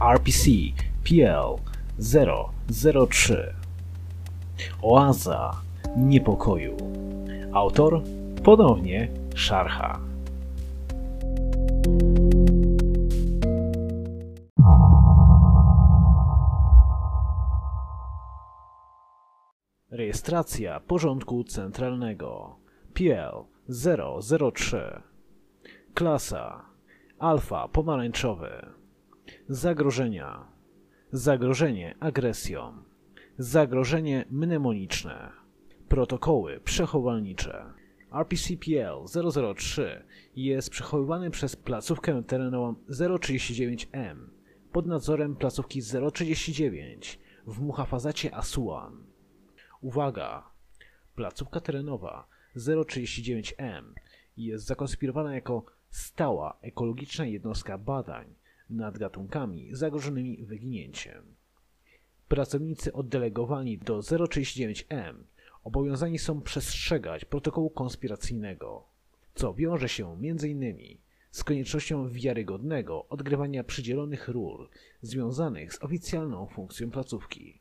RPC PL 003 Oaza niepokoju. Autor ponownie Szarcha. Rejestracja porządku centralnego. PL 003 Klasa. Alfa pomarańczowy Zagrożenia Zagrożenie agresją Zagrożenie mnemoniczne Protokoły przechowalnicze RPCPL 003 jest przechowywany przez placówkę terenową 039M pod nadzorem placówki 039 w Muhafazacie Asuan. Uwaga! Placówka terenowa 039M jest zakonspirowana jako stała ekologiczna jednostka badań nad gatunkami zagrożonymi wyginięciem. Pracownicy oddelegowani do 039M obowiązani są przestrzegać protokołu konspiracyjnego, co wiąże się m.in. z koniecznością wiarygodnego odgrywania przydzielonych ról związanych z oficjalną funkcją placówki.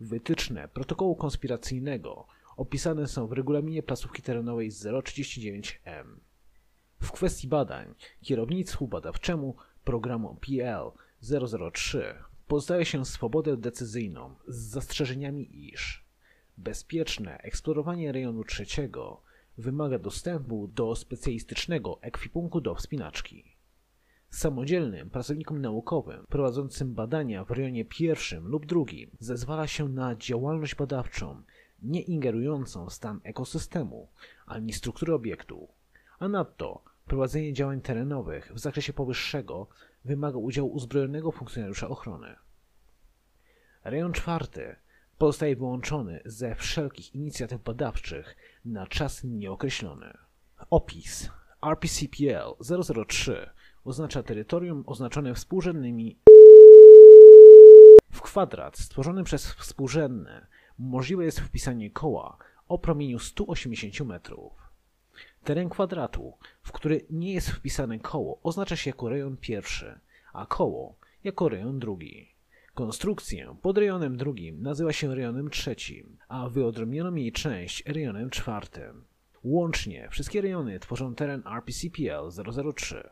Wytyczne protokołu konspiracyjnego opisane są w regulaminie placówki terenowej 039M. W kwestii badań kierownictwu badawczemu programu PL-003 pozostaje się swobodę decyzyjną z zastrzeżeniami iż bezpieczne eksplorowanie rejonu trzeciego wymaga dostępu do specjalistycznego ekwipunku do wspinaczki. Samodzielnym pracownikom naukowym prowadzącym badania w rejonie pierwszym lub drugim zezwala się na działalność badawczą nie ingerującą w stan ekosystemu ani struktury obiektu, a nadto prowadzenie działań terenowych w zakresie powyższego wymaga udziału uzbrojonego funkcjonariusza ochrony. Rejon czwarty pozostaje wyłączony ze wszelkich inicjatyw badawczych na czas nieokreślony. Opis RPCPL 003 oznacza terytorium oznaczone współrzędnymi w kwadrat stworzony przez współrzędne możliwe jest wpisanie koła o promieniu 180 metrów. Teren kwadratu, w który nie jest wpisane koło, oznacza się jako rejon pierwszy, a koło jako rejon drugi. Konstrukcję pod rejonem drugim nazywa się rejonem trzecim, a wyodrębnioną jej część rejonem czwartym. Łącznie wszystkie rejony tworzą teren RPCPL 003.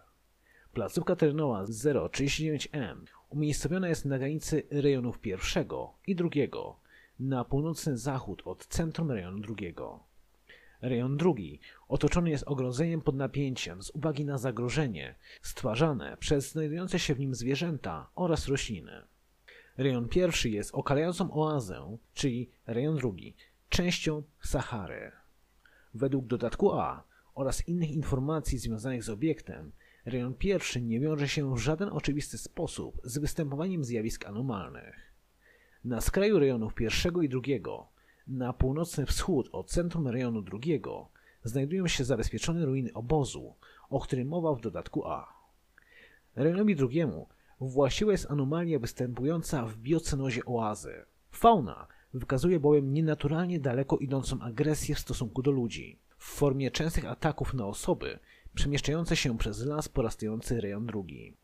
Placówka terenowa 039M umiejscowiona jest na granicy rejonów pierwszego i drugiego, na północny zachód od centrum rejonu drugiego. Rejon drugi otoczony jest ogrodzeniem pod napięciem z uwagi na zagrożenie stwarzane przez znajdujące się w nim zwierzęta oraz rośliny. Rejon pierwszy jest okalającą oazę, czyli rejon drugi, częścią Sahary. Według dodatku A oraz innych informacji związanych z obiektem, rejon pierwszy nie wiąże się w żaden oczywisty sposób z występowaniem zjawisk anomalnych. Na skraju rejonów pierwszego i drugiego, na północny wschód od centrum rejonu drugiego, znajdują się zabezpieczone ruiny obozu, o którym mowa w dodatku A. Rejonowi drugiemu właściwa jest anomalia występująca w biocenozie oazy. Fauna wykazuje bowiem nienaturalnie daleko idącą agresję w stosunku do ludzi, w formie częstych ataków na osoby przemieszczające się przez las porastający rejon drugi.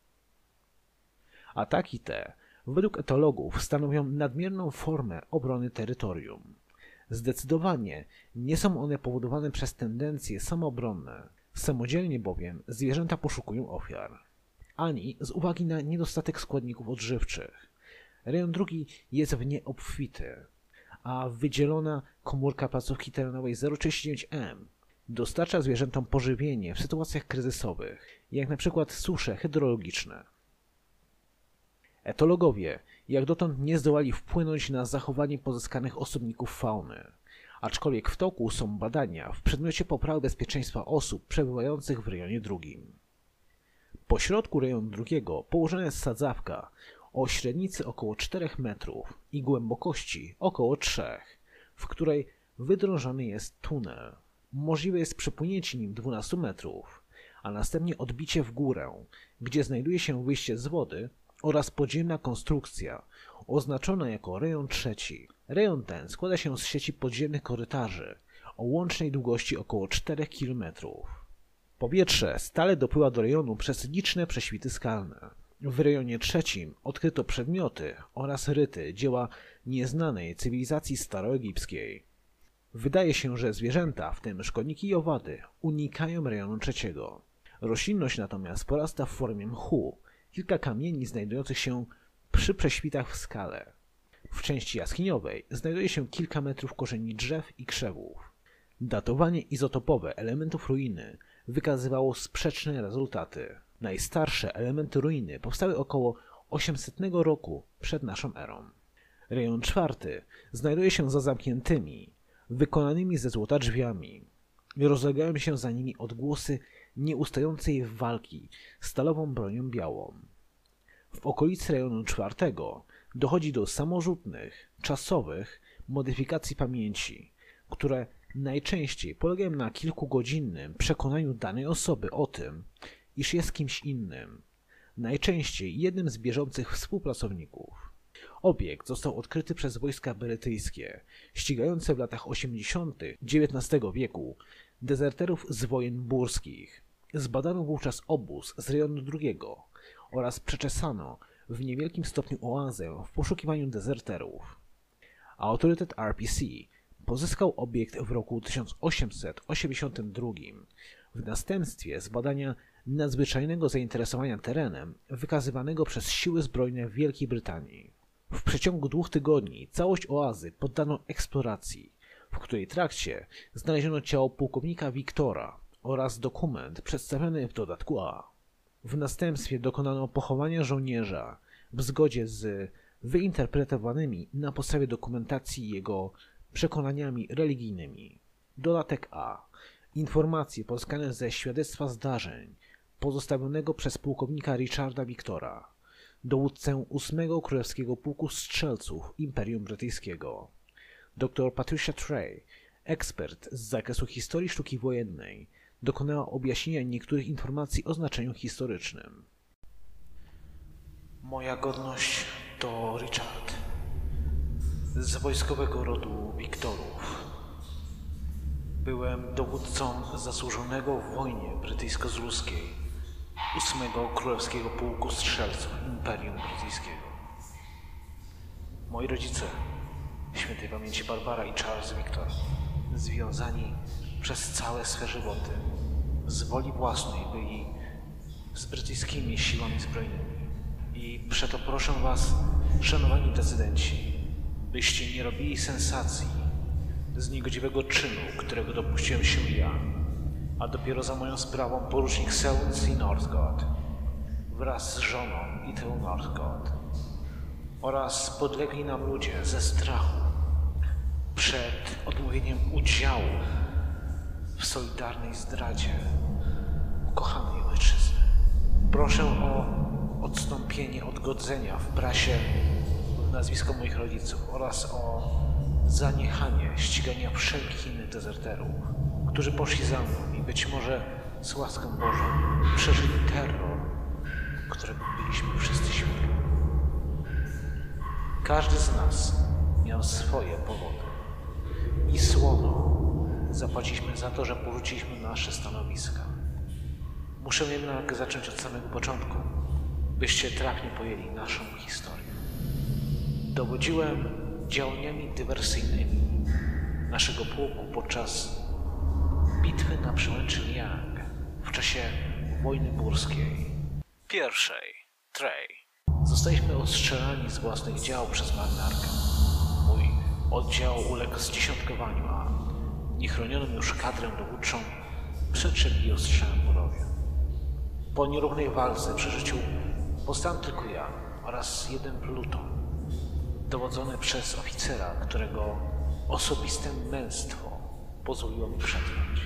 Ataki te, według etologów, stanowią nadmierną formę obrony terytorium. Zdecydowanie nie są one powodowane przez tendencje samoobronne, samodzielnie bowiem zwierzęta poszukują ofiar, ani z uwagi na niedostatek składników odżywczych. Rejon drugi jest w nie obfity, a wydzielona komórka placówki terenowej 039M dostarcza zwierzętom pożywienie w sytuacjach kryzysowych, jak na przykład susze hydrologiczne. Etologowie jak dotąd nie zdołali wpłynąć na zachowanie pozyskanych osobników fauny, aczkolwiek w toku są badania w przedmiocie poprawy bezpieczeństwa osób przebywających w rejonie drugim. Po środku rejonu drugiego położona jest sadzawka o średnicy około 4 metrów i głębokości około 3, w której wydrążony jest tunel. Możliwe jest przepłynięcie nim 12 metrów, a następnie odbicie w górę, gdzie znajduje się wyjście z wody oraz podziemna konstrukcja, oznaczona jako rejon trzeci. Rejon ten składa się z sieci podziemnych korytarzy o łącznej długości około 4 km. Powietrze stale dopływa do rejonu przez liczne prześwity skalne. W rejonie trzecim odkryto przedmioty oraz ryty dzieła nieznanej cywilizacji staroegipskiej. Wydaje się, że zwierzęta, w tym szkodniki i owady, unikają rejonu trzeciego. Roślinność natomiast porasta w formie mchu, kilka kamieni znajdujących się przy prześwitach w skale. W części jaskiniowej znajduje się kilka metrów korzeni drzew i krzewów. Datowanie izotopowe elementów ruiny wykazywało sprzeczne rezultaty. Najstarsze elementy ruiny powstały około 800 roku przed naszą erą. Rejon czwarty znajduje się za zamkniętymi, wykonanymi ze złota drzwiami. Rozlegają się za nimi odgłosy nieustającej walki stalową bronią białą. W okolicy rejonu czwartego dochodzi do samorzutnych, czasowych modyfikacji pamięci, które najczęściej polegają na kilkugodzinnym przekonaniu danej osoby o tym, iż jest kimś innym, najczęściej jednym z bieżących współpracowników. Obiekt został odkryty przez wojska brytyjskie, ścigające w latach 80. XIX wieku dezerterów z wojen burskich. Zbadano wówczas obóz z rejonu drugiego oraz przeczesano w niewielkim stopniu oazę w poszukiwaniu dezerterów. Autorytet RPC pozyskał obiekt w roku 1882. W następstwie zbadania nadzwyczajnego zainteresowania terenem wykazywanego przez siły zbrojne Wielkiej Brytanii. W przeciągu dwóch tygodni całość oazy poddano eksploracji, w której trakcie znaleziono ciało pułkownika Wiktora oraz dokument przedstawiony w dodatku A. W następstwie dokonano pochowania żołnierza w zgodzie z wyinterpretowanymi na podstawie dokumentacji jego przekonaniami religijnymi. Dodatek A. Informacje pozyskane ze świadectwa zdarzeń pozostawionego przez pułkownika Richarda Wiktora, dowódcę 8 Królewskiego Pułku Strzelców Imperium Brytyjskiego. Dr Patricia Trey, ekspert z zakresu historii sztuki wojennej, dokonała objaśnienia niektórych informacji o znaczeniu historycznym. Moja godność to Richard, z wojskowego rodu Wiktorów. Byłem dowódcą zasłużonego w wojnie brytyjsko-zuluskiej 8 Królewskiego Pułku Strzelców Imperium Brytyjskiego. Moi rodzice, świętej pamięci Barbara i Charles Victor, związani przez całe swe żywoty, z woli własnej byli z brytyjskimi siłami zbrojnymi. I przeto proszę Was, szanowani decydenci, byście nie robili sensacji z niegodziwego czynu, którego dopuściłem się ja, a dopiero za moją sprawą porucznik Selwyn C. Northcott wraz z żoną Ethel Northcott oraz podlegli nam ludzie ze strachu przed odmówieniem udziału w solidarnej zdradzie ukochanej ojczyzny. Proszę o odstąpienie od godzenia w prasie nazwisko moich rodziców oraz o zaniechanie ścigania wszelkich innych dezerterów, którzy poszli za mną i być może z łaską Bożą przeżyli terror, którego byliśmy wszyscy świadkami. Każdy z nas miał swoje powody i słono zapłaciliśmy za to, że porzuciliśmy nasze stanowiska. Muszę jednak zacząć od samego początku, byście trafnie pojęli naszą historię. Dowodziłem działaniami dywersyjnymi naszego pułku podczas bitwy na przełęczy Liang w czasie wojny burskiej. Pierwszej, Trey. Zostaliśmy ostrzelani z własnych dział przez marynarkę. Mój oddział uległ zdziesiątkowaniu, a niechronioną już kadrę dowódczą przetrzeli ostrzałem porowie. Po nierównej walce przy życiu tylko ja oraz jeden pluton dowodzony przez oficera, którego osobiste męstwo pozwoliło mi przetrwać,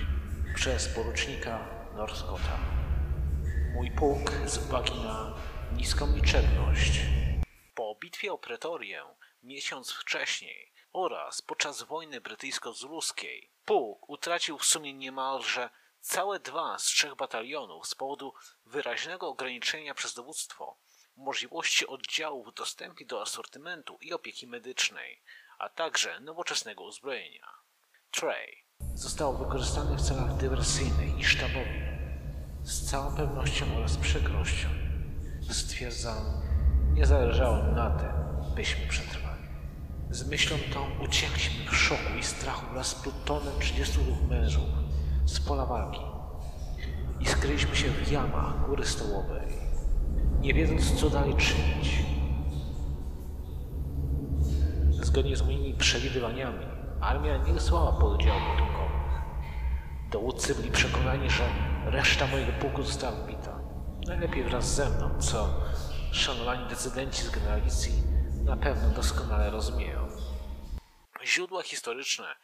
przez porucznika Northcota. Mój pułk z uwagi na niską liczebność po bitwie o Pretorię miesiąc wcześniej oraz podczas wojny brytyjsko-zuluskiej pułk utracił w sumie niemalże całe dwa z trzech batalionów z powodu wyraźnego ograniczenia przez dowództwo możliwości oddziałów w dostępie do asortymentu i opieki medycznej, a także nowoczesnego uzbrojenia. Trey został wykorzystany w celach dywersyjnych i sztabowych z całą pewnością oraz przykrością. stwierdzam, nie zależało na tym, byśmy przetrwali. Z myślą tą uciekliśmy w szoku i strachu wraz z plutonem 32 mężów z pola walki i skryliśmy się w jamach góry stołowej, nie wiedząc co dalej czynić. Zgodnie z moimi przewidywaniami, armia nie wysłała pododdziałów ratunkowych. Dowódcy byli przekonani, że reszta mojego pułku została wbita. Najlepiej wraz ze mną, co szanowani decydenci z generalicji na pewno doskonale rozumieją. Źródła historyczne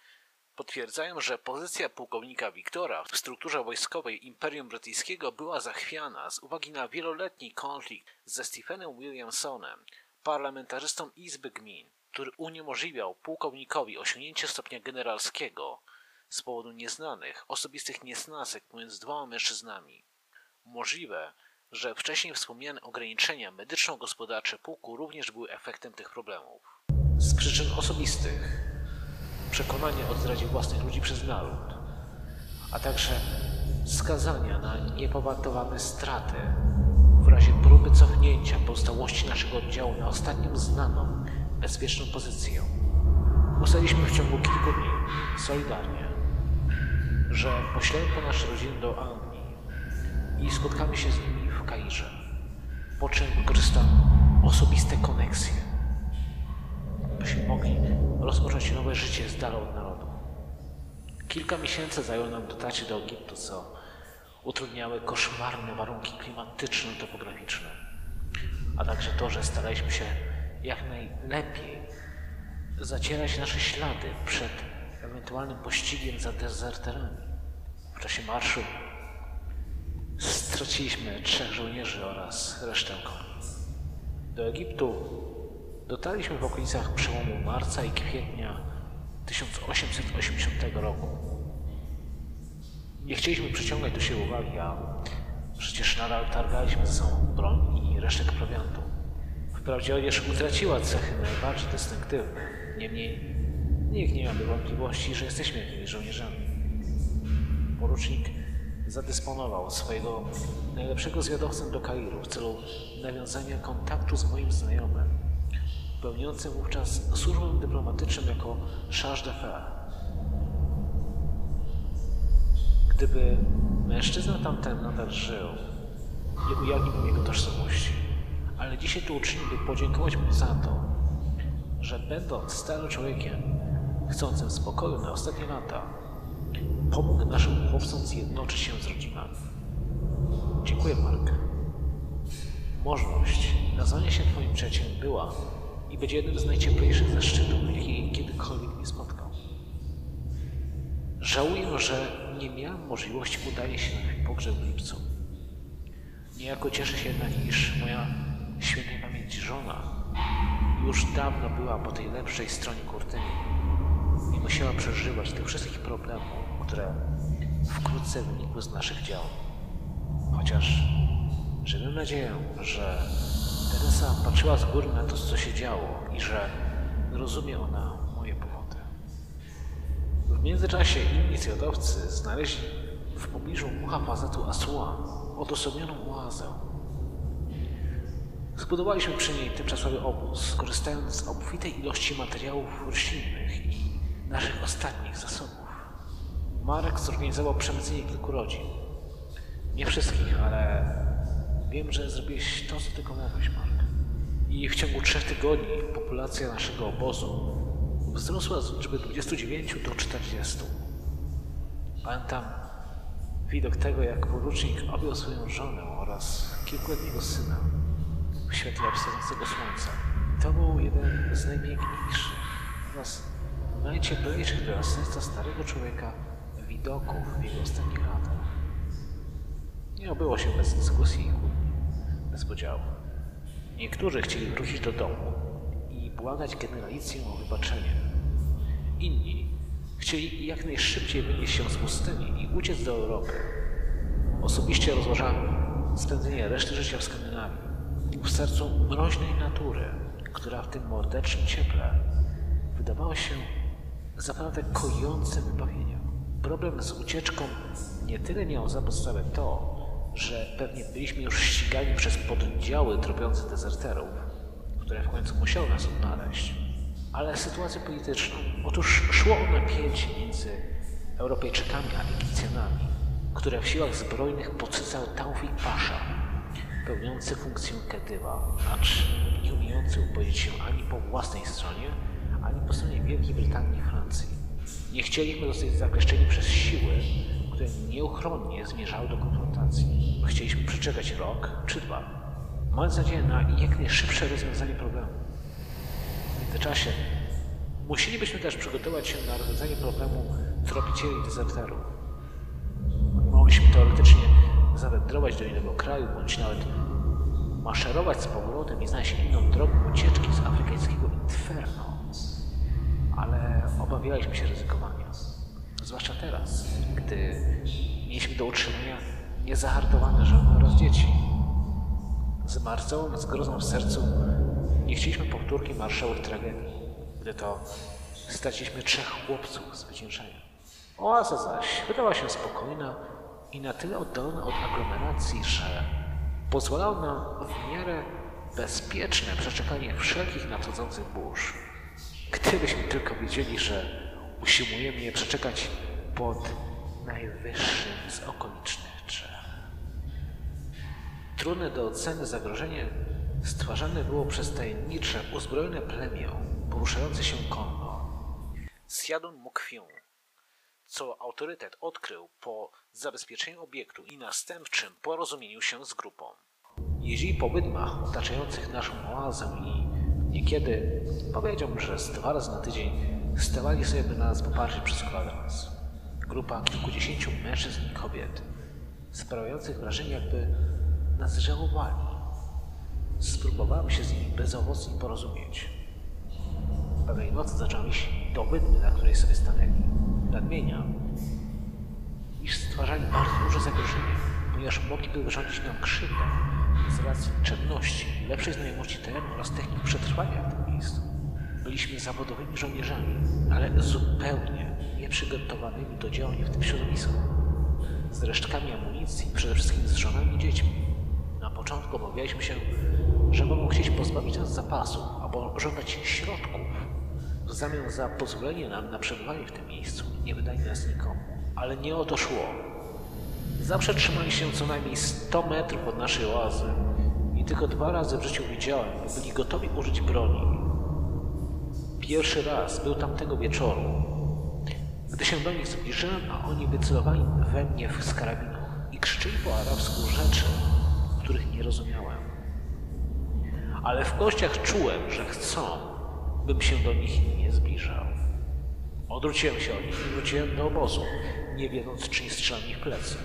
potwierdzają, że pozycja pułkownika Wiktora w strukturze wojskowej Imperium Brytyjskiego była zachwiana z uwagi na wieloletni konflikt ze Stephenem Williamsonem, parlamentarzystą Izby Gmin, który uniemożliwiał pułkownikowi osiągnięcie stopnia generalskiego z powodu nieznanych, osobistych niesnasek pomiędzy dwoma mężczyznami. Możliwe, że wcześniej wspomniane ograniczenia medyczno-gospodarcze pułku również były efektem tych problemów. Z przyczyn osobistych przekonanie o zdradzie własnych ludzi przez naród, a także skazania na niepowatowane straty w razie próby cofnięcia pozostałości naszego oddziału na ostatnią znaną, bezpieczną pozycję. Ustaliliśmy w ciągu kilku dni, solidarnie, że poślemy po nasze rodziny do Anglii i spotkamy się z nimi w Kairze, po czym wykorzystam osobiste koneksje, byśmy mogli rozpocząć nowe życie z dala od narodu. Kilka miesięcy zajęło nam dotarcie do Egiptu, co utrudniały koszmarne warunki klimatyczno-topograficzne, a także to, że staraliśmy się jak najlepiej zacierać nasze ślady przed ewentualnym pościgiem za dezerterami. W czasie marszu straciliśmy trzech żołnierzy oraz resztę koni. Do Egiptu dotarliśmy w okolicach przełomu marca i kwietnia 1880 roku. Nie chcieliśmy przyciągać do siebie uwagi, a przecież nadal targaliśmy ze sobą broń i resztek prowiantu. Wprawdzie odzież utraciła cechy najbardziej dystynktywne, niemniej nikt nie miałby wątpliwości, że jesteśmy jakimiś żołnierzami. Porucznik zadysponował swojego najlepszego zwiadowcę do Kairu w celu nawiązania kontaktu z moim znajomym, pełniącym wówczas służbę dyplomatyczną jako charge d'affaires. Gdyby mężczyzna tamten nadal żył, nie ujawniłbym jego tożsamości. Ale dzisiaj tu uczynił, by podziękować mu za to, że będąc starym człowiekiem, chcącym spokoju na ostatnie lata, pomógł naszym chłopcom zjednoczyć się z rodzinami. Dziękuję, Mark. Możliwość nazwania się Twoim przyjacielem była i będzie jednym z najcieplejszych zaszczytów, jaki kiedykolwiek mnie spotkał. Żałuję, że nie miałem możliwości udania się na twój pogrzeb w lipcu. Niejako cieszę się jednak, iż moja świętej pamięci żona już dawno była po tej lepszej stronie kurtyny i musiała przeżywać tych wszystkich problemów, które wkrótce wynikły z naszych działań. Chociaż żywię nadzieję, że Teresa patrzyła z góry na to, co się działo i że rozumie ona moje powody. W międzyczasie inni zwiadowcy znaleźli w pobliżu mucha fazetu Asua odosobnioną oazę. Zbudowaliśmy przy niej tymczasowy obóz, korzystając z obfitej ilości materiałów roślinnych i naszych ostatnich zasobów. Marek zorganizował przemycenie kilku rodzin. Nie wszystkich, ale wiem, że zrobiłeś to, co tylko mogłeś, Mark. I w ciągu trzech tygodni populacja naszego obozu wzrosła z liczby 29 do 40. Pamiętam widok tego, jak porucznik objął swoją żonę oraz kilkuletniego syna w świetle wschodzącego słońca. To był jeden z najpiękniejszych oraz najcieplejszych dla serca starego człowieka widoków w jego ostatnich latach. Nie obyło się bez dyskusji i kłótni, bez podziału. Niektórzy chcieli wrócić do domu i błagać generalicję o wybaczenie. Inni chcieli jak najszybciej wynieść się z pustyni i uciec do Europy. Osobiście rozważałem spędzenie reszty życia w Skandynawii, w sercu mroźnej natury, która w tym mordecznym cieple wydawała się zaprawdę kojącym wybawieniem. Problem z ucieczką nie tyle miał za podstawę to, że pewnie byliśmy już ścigani przez pododdziały tropiące dezerterów, które w końcu musiały nas odnaleźć. Ale sytuacja polityczna. Otóż szło o napięcie między Europejczykami a Egipcjanami, które w siłach zbrojnych podsycał Taufik Pasza, pełniący funkcję Kedywa, acz nie umiejący upowiedzieć się ani po własnej stronie, ani po stronie Wielkiej Brytanii i Francji. Nie chcieliśmy zostać zakleszczeni przez siły, które nieuchronnie zmierzały do konfrontacji. Chcieliśmy przeczekać rok czy dwa, mając nadzieję na jak najszybsze rozwiązanie problemu. W międzyczasie musielibyśmy też przygotować się na rozwiązanie problemu tropicieli dezerterów. Mogliśmy teoretycznie zawędrować do innego kraju, bądź nawet maszerować z powrotem i znaleźć inną drogę ucieczki z afrykańskiego inferno. Ale obawialiśmy się ryzykowania. Zwłaszcza teraz, gdy mieliśmy do utrzymania niezahartowane żony oraz dzieci. Z marcą, z grozą w sercu nie chcieliśmy powtórki marszałek tragedii, gdy to straciliśmy trzech chłopców z wycieńczenia. Oaza zaś wydała się spokojna i na tyle oddalona od aglomeracji, że pozwalała nam w miarę bezpieczne przeczekanie wszelkich nadchodzących burz. Gdybyśmy tylko wiedzieli, że usiłujemy je przeczekać pod najwyższym z okolicznych drzew. Trudne do oceny zagrożenie stwarzane było przez tajemnicze, uzbrojone plemię poruszające się konno. Zjadł mu krwią, co autorytet odkrył po zabezpieczeniu obiektu i następczym porozumieniu się z grupą. Jeździli po wydmach otaczających naszą oazę i niekiedy powiedział, że z dwa razy na tydzień stawali sobie, by na nas popatrzeć przez kwadrans. Grupa kilkudziesięciu mężczyzn i kobiet, sprawiających wrażenie, jakby nas żałowali. Spróbowałem się z nimi bezowocnie porozumieć. Pewnej nocy zacząłem iść do wydmy, na której sobie stanęli. Nadmienia, iż stwarzali bardzo duże zagrożenie, ponieważ mogliby wyrządzić nam krzywdę z racji czynności, lepszej znajomości terenu oraz technik przetrwania w tym miejscu. Byliśmy zawodowymi żołnierzami, ale zupełnie nieprzygotowanymi do działania w tym środowisku. Z resztkami amunicji, przede wszystkim z żonami i dziećmi. Na początku obawialiśmy się, że mogą chcieć pozbawić nas zapasu albo żądać środków w zamian za pozwolenie nam na przebywanie w tym miejscu nie wydanie nas nikomu. Ale nie o to szło. Zawsze trzymali się co najmniej 100 metrów od naszej oazy i tylko dwa razy w życiu widziałem, by byli gotowi użyć broni. Pierwszy raz był tamtego wieczoru, gdy się do nich zbliżyłem, a oni wycelowali we mnie z karabinu i krzyczyli po arabsku rzeczy, których nie rozumiałem. Ale w kościach czułem, że chcą, bym się do nich nie zbliżał. Odwróciłem się od nich i wróciłem do obozu, nie wiedząc, czy nie strzelam ich plecy.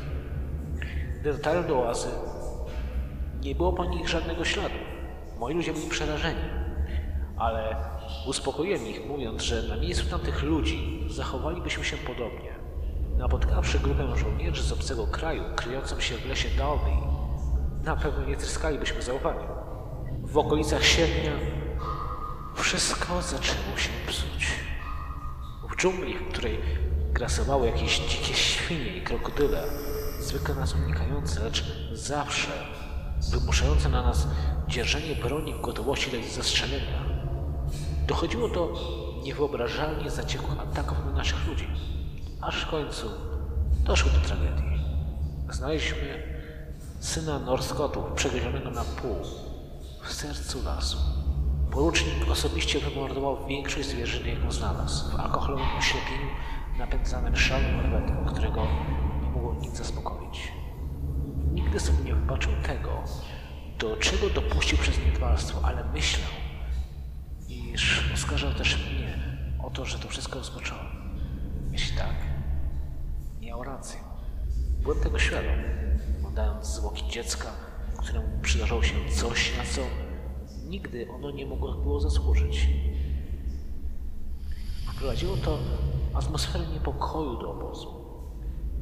Gdy dotarłem do oazy, nie było po nich żadnego śladu. Moi ludzie byli przerażeni, ale uspokoiłem ich, mówiąc, że na miejscu tamtych ludzi zachowalibyśmy się podobnie. Napotkawszy grupę żołnierzy z obcego kraju, kryjącą się w lesie Dalby, na pewno nie tryskalibyśmy zaufania. W okolicach sierpnia wszystko zaczęło się psuć. W dżungli, w której grasowały jakieś dzikie świnie i krokodyle, zwykle nas unikające, lecz zawsze wymuszające na nas dzierżenie broni w gotowości do zastrzelenia. Dochodziło do niewyobrażalnie zaciekłych ataków na naszych ludzi, aż w końcu doszło do tragedii. Znaleźliśmy syna Norskotów przegryzionego na pół w sercu lasu. Porucznik osobiście wymordował większość zwierzyny, jaką znalazł, w alkoholowym oślepieniu napędzanym szalonym orbetem, którego nie mogło nic zaspokoić. Nigdy sobie nie wybaczył tego, do czego dopuścił przez niedbalstwo, ale myślał, iż oskarżał też mnie o to, że to wszystko rozpocząłem. Jeśli tak, miał rację. Byłem tego świadom, oglądając zwłoki dziecka, któremu przydarzało się coś, na co nigdy ono nie mogło było zasłużyć. Wprowadziło to atmosferę niepokoju do obozu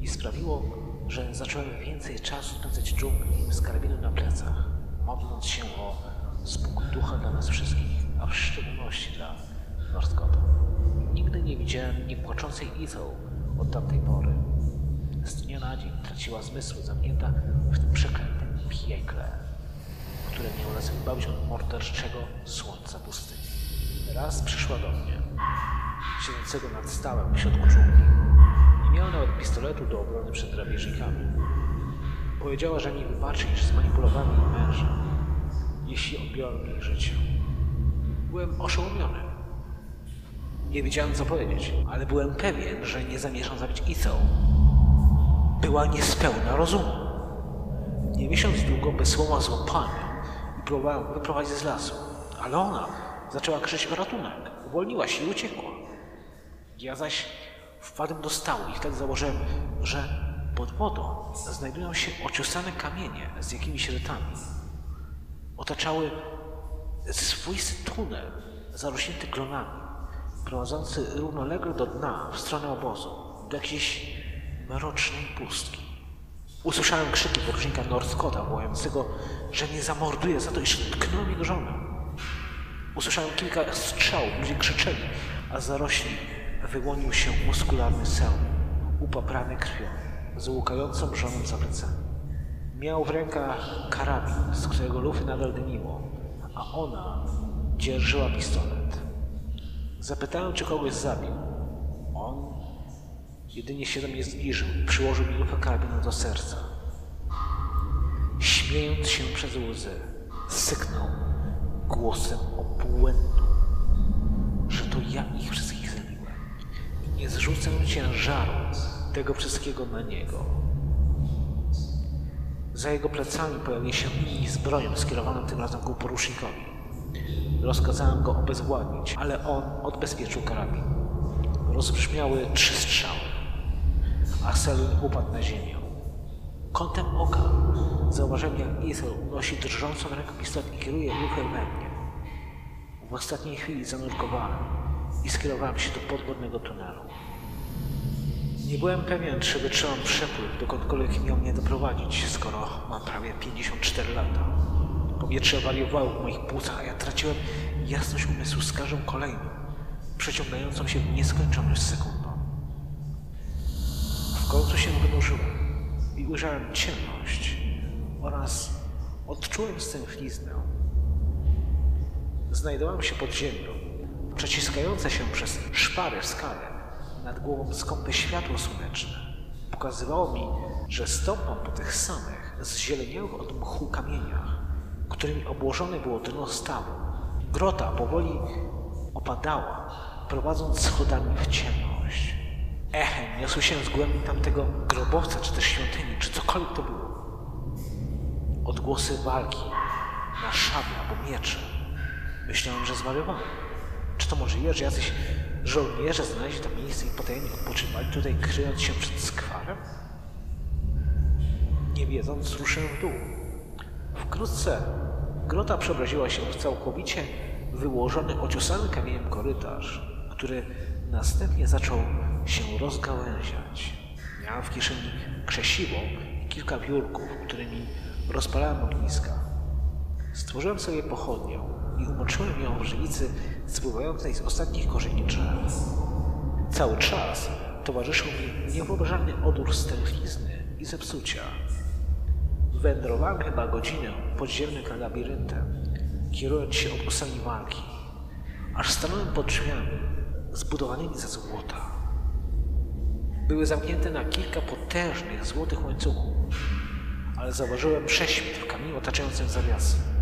i sprawiło, że zacząłem więcej czasu spędzać w dżungli z karabinem na plecach, modląc się o spokój ducha dla nas wszystkich, a w szczególności dla Norskotów. Nigdy nie widziałem niepłaczącej Izą od tamtej pory. z dnia na dzień traciła zmysły, zamknięta w tym przeklętym piekle, które miało nas wybawić od morderczego słońca pustyni. Raz przyszła do mnie, siedzącego nad stałem w środku dżungli. Miała nawet pistoletu do obrony przed drapieżnikami. Powiedziała, że mi wybaczy, iż zmanipulowałem jej męża, jeśli odbiorą mi życie. Byłem oszołomiony. Nie wiedziałem, co powiedzieć, ale byłem pewien, że nie zamierzam zabić Ethel. Była niespełna rozumu. Nie miesiąc długo bez słowa złapałem i próbowałem wyprowadzić z lasu, ale ona zaczęła krzyczeć o ratunek. Uwolniła się i uciekła. Ja zaś wpadłem do stału i wtedy założyłem, że pod wodą znajdują się ociosane kamienie z jakimiś rytami. Otaczały swoisty tunel zarośnięty glonami, prowadzący równolegle do dna w stronę obozu, do jakiejś mrocznej pustki. Usłyszałem krzyki podróżnika Northcota wołającego, że nie zamorduje za to, iż tknął jego żonę. Usłyszałem kilka strzałów, ludzie krzyczeli, a zarośli wyłonił się muskularny seł, upaprany krwią, z łukającą żoną za plecami. Miał w rękach karabin, z którego lufy nadal dymiło, a ona dzierżyła pistolet. Zapytałem, czy kogoś zabił. On jedynie się do mnie zbliżył i przyłożył mi lufę karabinu do serca. Śmiejąc się przez łzy, syknął głosem obłędu, że to ja ich wszystkich nie zrzucę ciężaru tego wszystkiego na niego. Za jego plecami pojawili się inni z bronią skierowaną tym razem ku porusznikowi. Rozkazałem go obezwładnić, ale on odbezpieczył karabin. Rozbrzmiały trzy strzały, a Selwyn upadł na ziemię. Kątem oka zauważyłem, jak Ethel unosi drżącą rękę pistolet i kieruje ruchem we mnie. W ostatniej chwili zanurkowałem i skierowałem się do podwodnego tunelu. Nie byłem pewien, czy wytrzymam przepływ, dokądkolwiek miał mnie doprowadzić, skoro mam prawie 54 lata. Powietrze wariowało w moich płucach, a ja traciłem jasność umysłu z każdą kolejną, przeciągającą się w nieskończoność sekundą. W końcu się wynurzyłem i ujrzałem ciemność oraz odczułem stęchliznę. Znajdowałem się pod ziemią, przeciskające się przez szpary w skale nad głową skąpe światło słoneczne. Pokazywało mi, że stąpam po tych samych, zzieleniałych od mchu kamieniach, którymi obłożone było dno stawu. Grota powoli opadała, prowadząc schodami w ciemność. Echem niosły się z głębi tamtego grobowca, czy też świątyni, czy cokolwiek to było. Odgłosy walki na szablę albo miecze. Myślałem, że zwariowałem. Czy to możliwe, że jacyś żołnierze znaleźli to miejsce i potajemnie odpoczywali tutaj, kryjąc się przed skwarem? Nie wiedząc, ruszyłem w dół. Wkrótce grota przeobraziła się w całkowicie wyłożony ociosany kamieniem korytarz, który następnie zaczął się rozgałęziać. Miałem w kieszeni krzesiwo i kilka wiórków, którymi rozpalałem ogniska. Stworzyłem sobie pochodnię i umoczyłem ją w żywicy spływającej z ostatnich korzeni drzew. Cały czas towarzyszył mi niewyobrażalny odór stęchlizny i zepsucia. Wędrowałem chyba godzinę podziemnym labiryntem, kierując się odgłosami walki, aż stanąłem pod drzwiami zbudowanymi ze złota. Były zamknięte na kilka potężnych złotych łańcuchów, ale zauważyłem prześwit w kamieniu otaczającym zawiasy.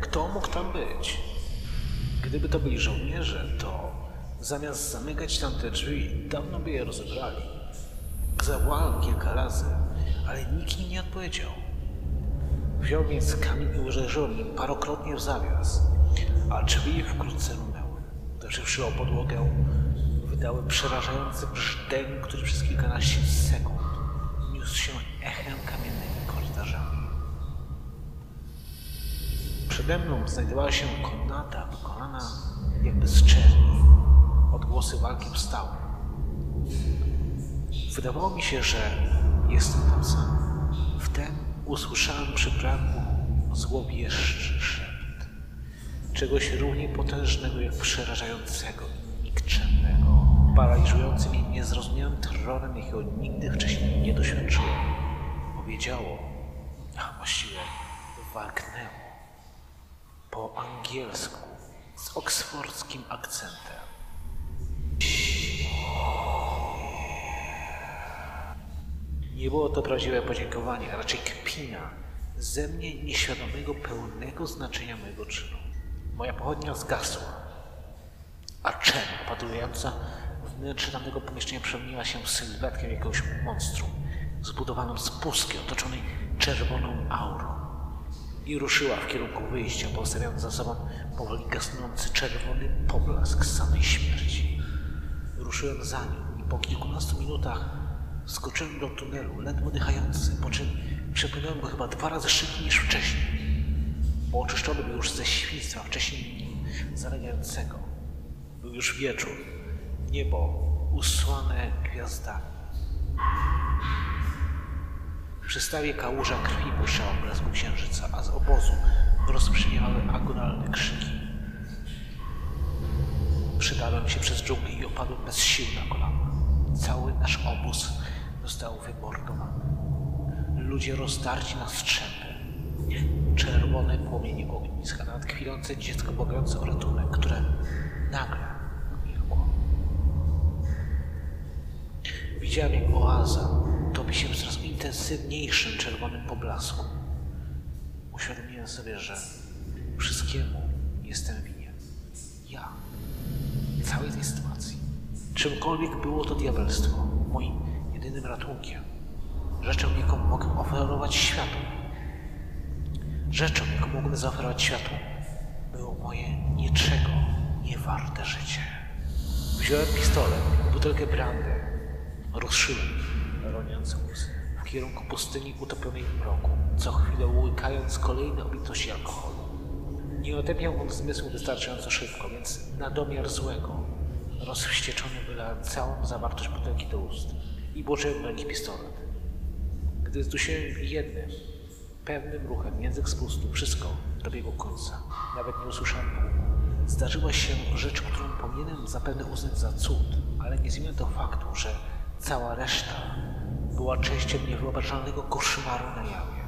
Kto mógł tam być? Gdyby to byli żołnierze, to zamiast zamykać tamte drzwi, dawno by je rozebrali. Zawołałem kilka razy, ale nikt mi nie odpowiedział. Wziął więc kamień i uderzył nim parokrotnie w zawias, a drzwi wkrótce runęły. Uderzywszy o podłogę, wydały przerażający brzdęk, który przez kilkanaście sekund niósł się echem Przede mną znajdowała się komnata wykonana jakby z czerni. Odgłosy walki wstały. Wydawało mi się, że jestem tam sam. Wtem usłyszałem przy pragu złowieszczy szept. Czegoś równie potężnego jak przerażającego i nikczemnego. paraliżującym i niezrozumiałym terrorem, jakiego nigdy wcześniej nie doświadczyłem. Powiedziało, a właściwie warknęło po angielsku z oksfordzkim akcentem. Nie było to prawdziwe podziękowanie, a raczej kpina ze mnie nieświadomego pełnego znaczenia mojego czynu. Moja pochodnia zgasła, a czem opatrująca wnętrze tamtego pomieszczenia przemieniła się sylwetkę jakiegoś monstrum, zbudowaną z pustki otoczonej czerwoną aurą. I ruszyła w kierunku wyjścia, postawiając za sobą powoli gasnący czerwony poblask samej śmierci. Ruszyłem za nią i po kilkunastu minutach skoczyłem do tunelu, ledwo dychający, po czym przepłynąłem go chyba dwa razy szybciej niż wcześniej, bo oczyszczony był już ze świństwa wcześniej zalegającego. Był już wieczór, niebo usłane gwiazdami. Przy stawie kałuża krwi błyszczała blasku księżyca, a z obozu rozbrzmiewały agonalne krzyki. Przydałem się przez dżunglę i opadłem bez sił na kolana. Cały nasz obóz został wymordowany. Ludzie rozdarci na strzępy. Czerwone płomienie ogniska, nawet kwilące dziecko błagające o ratunek, które nagle milkło. Widziałem, jak oaza topi się coraz intensywniejszym czerwonym poblasku. Uświadomiłem sobie, że wszystkiemu jestem winien. Ja. Całej tej sytuacji. Czymkolwiek było to diabelstwo, moim jedynym ratunkiem. Rzeczą, jaką mogę oferować światu. Rzeczą, jaką mogłem zaoferować światu, było moje niczego niewarte życie. Wziąłem pistolet, butelkę brandy, ruszyłem, roniąc łzy, kierunku pustyni utopionej w mroku, co chwilę łykając kolejne obitości alkoholu. Nie otępiał on zmysłu wystarczająco szybko, więc na domiar złego, rozwścieczony wylałem całą zawartość butelki do ust i włożyłem w ręki pistolet. Gdy zdusiłem jednym, pewnym ruchem język spustu, wszystko dobiegło końca. Nawet nie usłyszałem. Zdarzyła się rzecz, którą powinienem zapewne uznać za cud, ale nie zmienia to faktu, że cała reszta była częścią niewyobrażalnego koszmaru na jawie.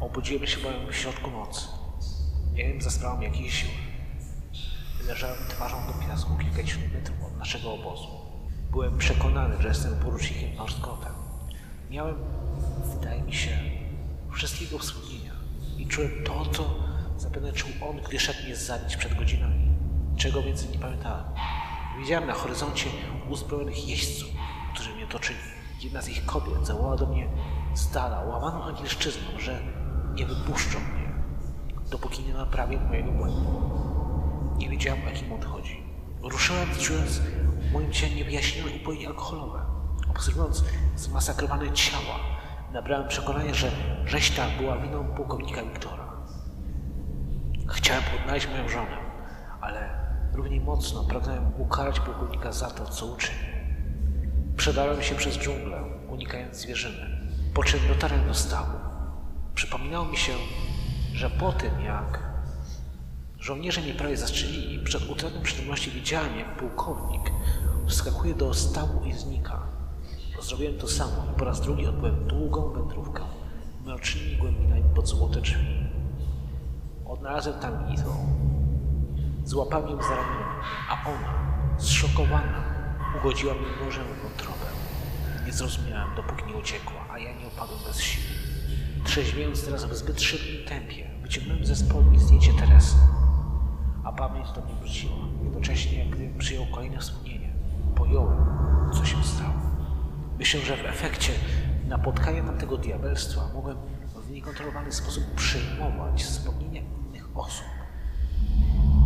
Obudziłem się bowiem w środku nocy. Nie wiem za sprawą jakiej siły. Leżałem twarzą do piasku kilkadziesiąt metrów od naszego obozu. Byłem przekonany, że jestem porucznikiem Norskottem. Miałem, wydaje mi się, wszystkiego wspomnienia i czułem to, co zapewne czuł on, gdy szedł mnie zabić przed godzinami. Czego więcej nie pamiętałem. Widziałem na horyzoncie uzbrojonych jeźdźców, którzy mnie toczyli. Jedna z ich kobiet zawołała do mnie z dala, łamaną angielszczyzną, że nie wypuszczą mnie, dopóki nie naprawię mojego błędu. Nie wiedziałem, o jakim on chodzi. Czując w moim ciele niewyjaśnione upojenie alkoholowe. Obserwując zmasakrowane ciała, nabrałem przekonania, że rzeźta była winą pułkownika Wiktora. Chciałem odnaleźć moją żonę, ale równie mocno pragnąłem ukarać pułkownika za to, co uczynił. Przedałem się przez dżunglę, unikając zwierzyny, po czym dotarłem do stawu. Przypominało mi się, że po tym, jak żołnierze mnie prawie zastrzelili, przed utratą przytomności widziałem, jak pułkownik wskakuje do stawu i znika. Zrobiłem to samo i po raz drugi odbyłem długą wędrówkę mrocznymi głębinami pod złote drzwi. Odnalazłem tam Izę. Złapałem ją za ramię, a ona, zszokowana, ugodziła mi nożem w. Nie zrozumiałem, dopóki nie uciekła, a ja nie opadłem bez sił. Trzeźwiejąc teraz w zbyt szybkim tempie, wyciągnąłem ze spodni zdjęcie Teresy, a pamięć do mnie wróciła. Jednocześnie, gdy przyjął kolejne wspomnienie, pojąłem, co się stało. Myślę, że w efekcie napotkania tamtego diabelstwa mogłem w niekontrolowany sposób przyjmować wspomnienia innych osób.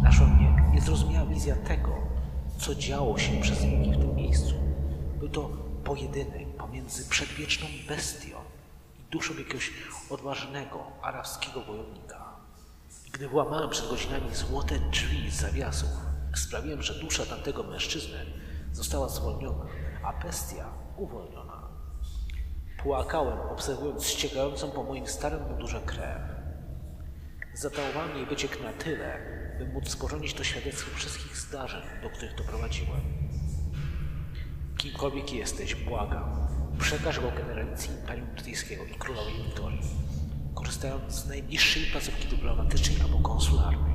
Naszła mnie niezrozumiała wizja tego, co działo się przez wieki w tym miejscu. Był to pojedynek pomiędzy przedwieczną bestią i duszą jakiegoś odważnego arabskiego wojownika. Gdy włamałem przed godzinami złote drzwi z zawiasów, sprawiłem, że dusza tamtego mężczyzny została zwolniona, a bestia uwolniona. Płakałem, obserwując ściekającą po moim starym mundurze krew. Zatałowałem jej wyciek na tyle, by móc sporządzić to świadectwo wszystkich zdarzeń, do których doprowadziłem. Kimkolwiek jesteś, błagam, przekaż go generacji Imperium Brytyjskiego i Królowej Wiktorii, korzystając z najbliższej placówki dyplomatycznej albo konsularnej.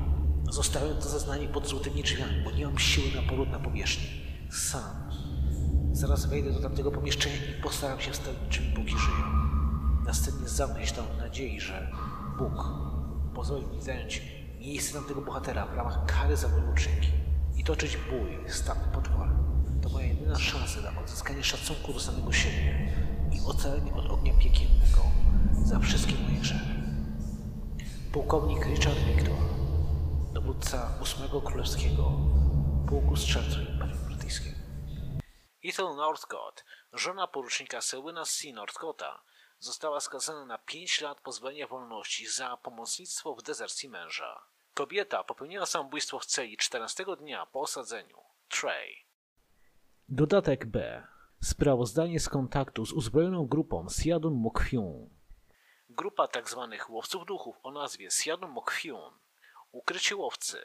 Zostawiam to zeznanie pod złotymi drzwiami, bo nie mam siły na powrót na powierzchnię. Sam. Zaraz wejdę do tamtego pomieszczenia i postaram się wstawić drzwi, póki żyję. Następnie zamknę się tam w nadziei, że Bóg pozwoli mi zająć miejsce tamtego bohatera w ramach kary za moje uczynki i toczyć bój z tamtym potworem. Jedyna szansa na odzyskanie szacunku do samego siebie i ocalenie od ognia piekielnego za wszystkie moje grzechy. Pułkownik Richard Victor, dowódca ósmego królewskiego pułku strzelców Imperium Brytyjskiego. Ethel Northcott, żona porucznika Selwyna C. Northcotta, została skazana na 5 lat pozbawienia wolności za pomocnictwo w dezercji męża. Kobieta popełniła samobójstwo w celi 14 dnia po osadzeniu. Trey. Dodatek B. Sprawozdanie z kontaktu z uzbrojoną grupą Siadun Mokfiun. Grupa tzw. Tak łowców duchów o nazwie Siadun Mokfiun, ukryci łowcy,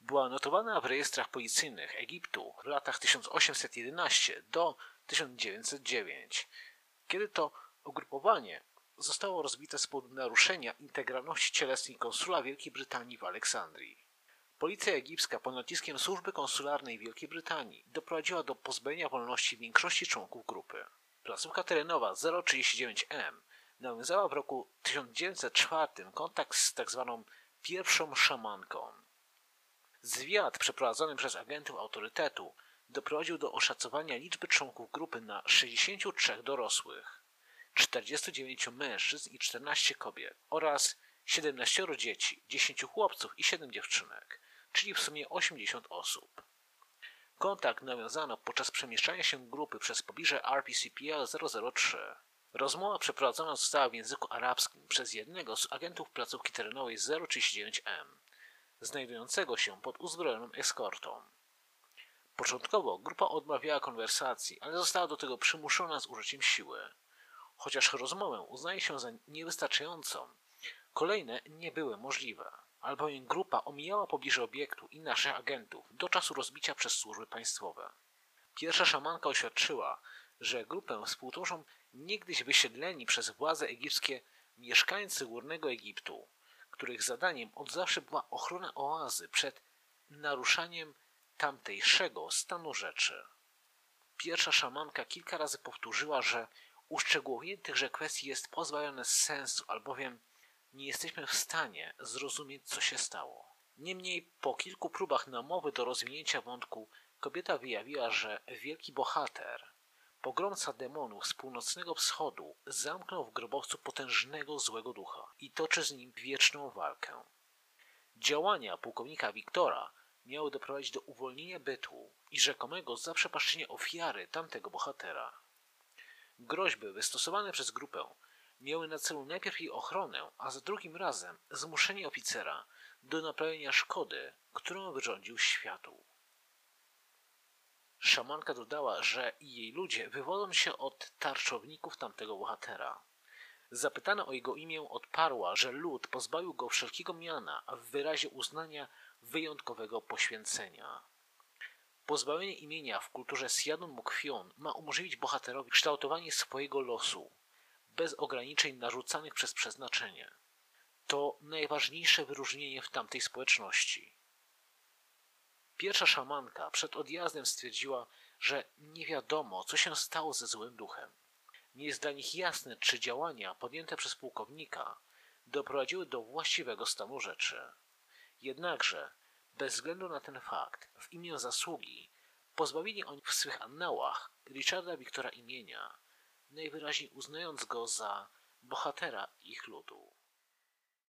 była notowana w rejestrach policyjnych Egiptu w latach 1811 do 1909, kiedy to ugrupowanie zostało rozbite z powodu naruszenia integralności cielesnej konsula Wielkiej Brytanii w Aleksandrii. Policja egipska pod naciskiem służby konsularnej Wielkiej Brytanii doprowadziła do pozbawienia wolności większości członków grupy. Placówka terenowa 039M nawiązała w roku 1904 kontakt z tzw. Tak pierwszą szamanką. Zwiat przeprowadzony przez agentów autorytetu doprowadził do oszacowania liczby członków grupy na 63 dorosłych. 49 mężczyzn i 14 kobiet oraz 17 dzieci, 10 chłopców i 7 dziewczynek, czyli w sumie 80 osób. Kontakt nawiązano podczas przemieszczania się grupy przez pobliże RPCPL 003. Rozmowa przeprowadzona została w języku arabskim przez jednego z agentów placówki terenowej 039M, znajdującego się pod uzbrojoną eskortą. Początkowo grupa odmawiała konwersacji, ale została do tego przymuszona z użyciem siły. Chociaż rozmowę uznaje się za niewystarczającą, kolejne nie były możliwe, albowiem grupa omijała pobliże obiektu i naszych agentów do czasu rozbicia przez służby państwowe. Pierwsza szamanka oświadczyła, że grupę współtworzą niegdyś wysiedleni przez władze egipskie mieszkańcy Górnego Egiptu, których zadaniem od zawsze była ochrona oazy przed naruszaniem tamtejszego stanu rzeczy. Pierwsza szamanka kilka razy powtórzyła, że Uszczegółowienie tychże kwestii jest pozbawione sensu, albowiem nie jesteśmy w stanie zrozumieć, co się stało. Niemniej po kilku próbach namowy do rozwinięcia wątku kobieta wyjawiła, że wielki bohater, pogromca demonów z północnego wschodu, zamknął w grobowcu potężnego złego ducha i toczy z nim wieczną walkę. Działania pułkownika Wiktora miały doprowadzić do uwolnienia bytu i rzekomego zaprzepaszczenia ofiary tamtego bohatera. Groźby wystosowane przez grupę miały na celu najpierw jej ochronę, a za drugim razem zmuszenie oficera do naprawienia szkody, którą wyrządził światu. Szamanka dodała, że jej ludzie wywodzą się od tarczowników tamtego bohatera. Zapytana o jego imię odparła, że lud pozbawił go wszelkiego miana w wyrazie uznania wyjątkowego poświęcenia. Pozbawienie imienia w kulturze Siadun Mukwion ma umożliwić bohaterowi kształtowanie swojego losu, bez ograniczeń narzucanych przez przeznaczenie. To najważniejsze wyróżnienie w tamtej społeczności. Pierwsza szamanka przed odjazdem stwierdziła, że nie wiadomo, co się stało ze złym duchem. Nie jest dla nich jasne, czy działania podjęte przez pułkownika doprowadziły do właściwego stanu rzeczy. Jednakże bez względu na ten fakt, w imię zasługi, pozbawili oni w swych annałach Richarda Wiktora imienia, najwyraźniej uznając go za bohatera ich ludu.